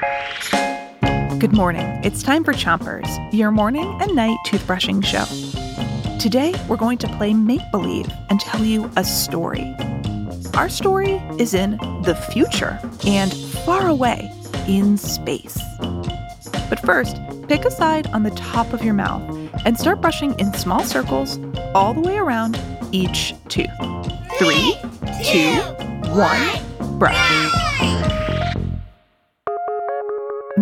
Good morning. It's time for Chompers, your morning and night toothbrushing show. Today, we're going to play make believe and tell you a story. Our story is in the future and far away in space. But first, pick a side on the top of your mouth and start brushing in small circles all the way around each tooth. Three, two, one, brush.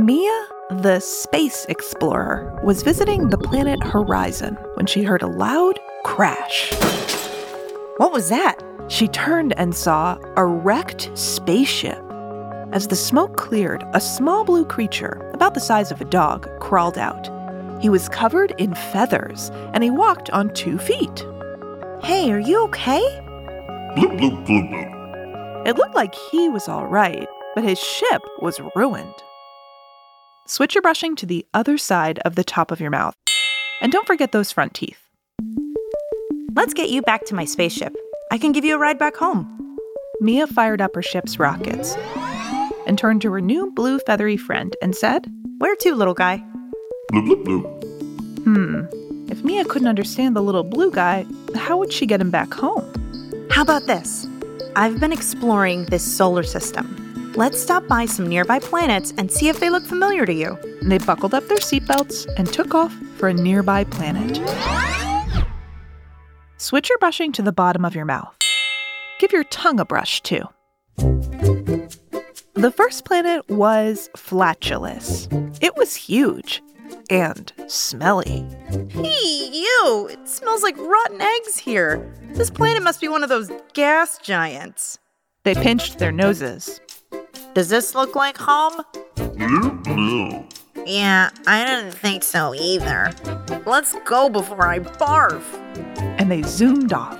Mia, the space explorer, was visiting the planet Horizon when she heard a loud crash. What was that? She turned and saw a wrecked spaceship. As the smoke cleared, a small blue creature, about the size of a dog, crawled out. He was covered in feathers and he walked on two feet. Hey, are you okay? Bloop, bloop, bloop, bloop. It looked like he was all right, but his ship was ruined. Switch your brushing to the other side of the top of your mouth. And don't forget those front teeth. Let's get you back to my spaceship. I can give you a ride back home. Mia fired up her ship's rockets and turned to her new blue feathery friend and said, Where to, little guy? Bloop, bloop, bloop. Hmm, if Mia couldn't understand the little blue guy, how would she get him back home? How about this? I've been exploring this solar system. Let's stop by some nearby planets and see if they look familiar to you. And they buckled up their seatbelts and took off for a nearby planet. Switch your brushing to the bottom of your mouth. Give your tongue a brush, too. The first planet was Flatulus. It was huge and smelly. Hey, you! It smells like rotten eggs here. This planet must be one of those gas giants. They pinched their noses. Does this look like home? Bloop, bloop. Yeah, I didn't think so either. Let's go before I barf. and they zoomed off.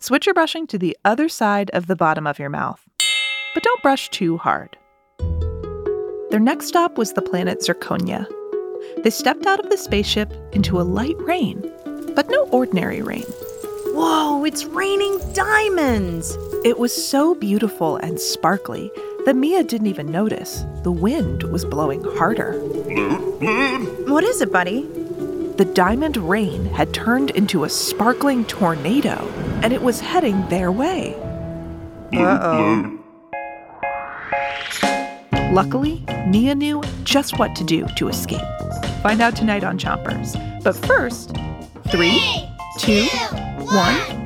Switch your brushing to the other side of the bottom of your mouth, but don't brush too hard. Their next stop was the planet Zirconia. They stepped out of the spaceship into a light rain, but no ordinary rain. Whoa, it's raining diamonds! It was so beautiful and sparkly that Mia didn't even notice. The wind was blowing harder. What is it, buddy? The diamond rain had turned into a sparkling tornado, and it was heading their way. Uh-oh. Luckily, Mia knew just what to do to escape. Find out tonight on Chompers. But first, three, two, one,